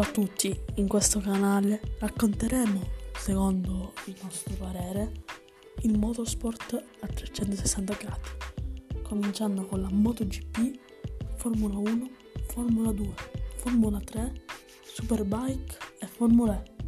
Ciao a tutti, in questo canale racconteremo, secondo il nostro parere, il motorsport a 360 gradi, cominciando con la MotoGP, Formula 1, Formula 2, Formula 3, Superbike e Formula E.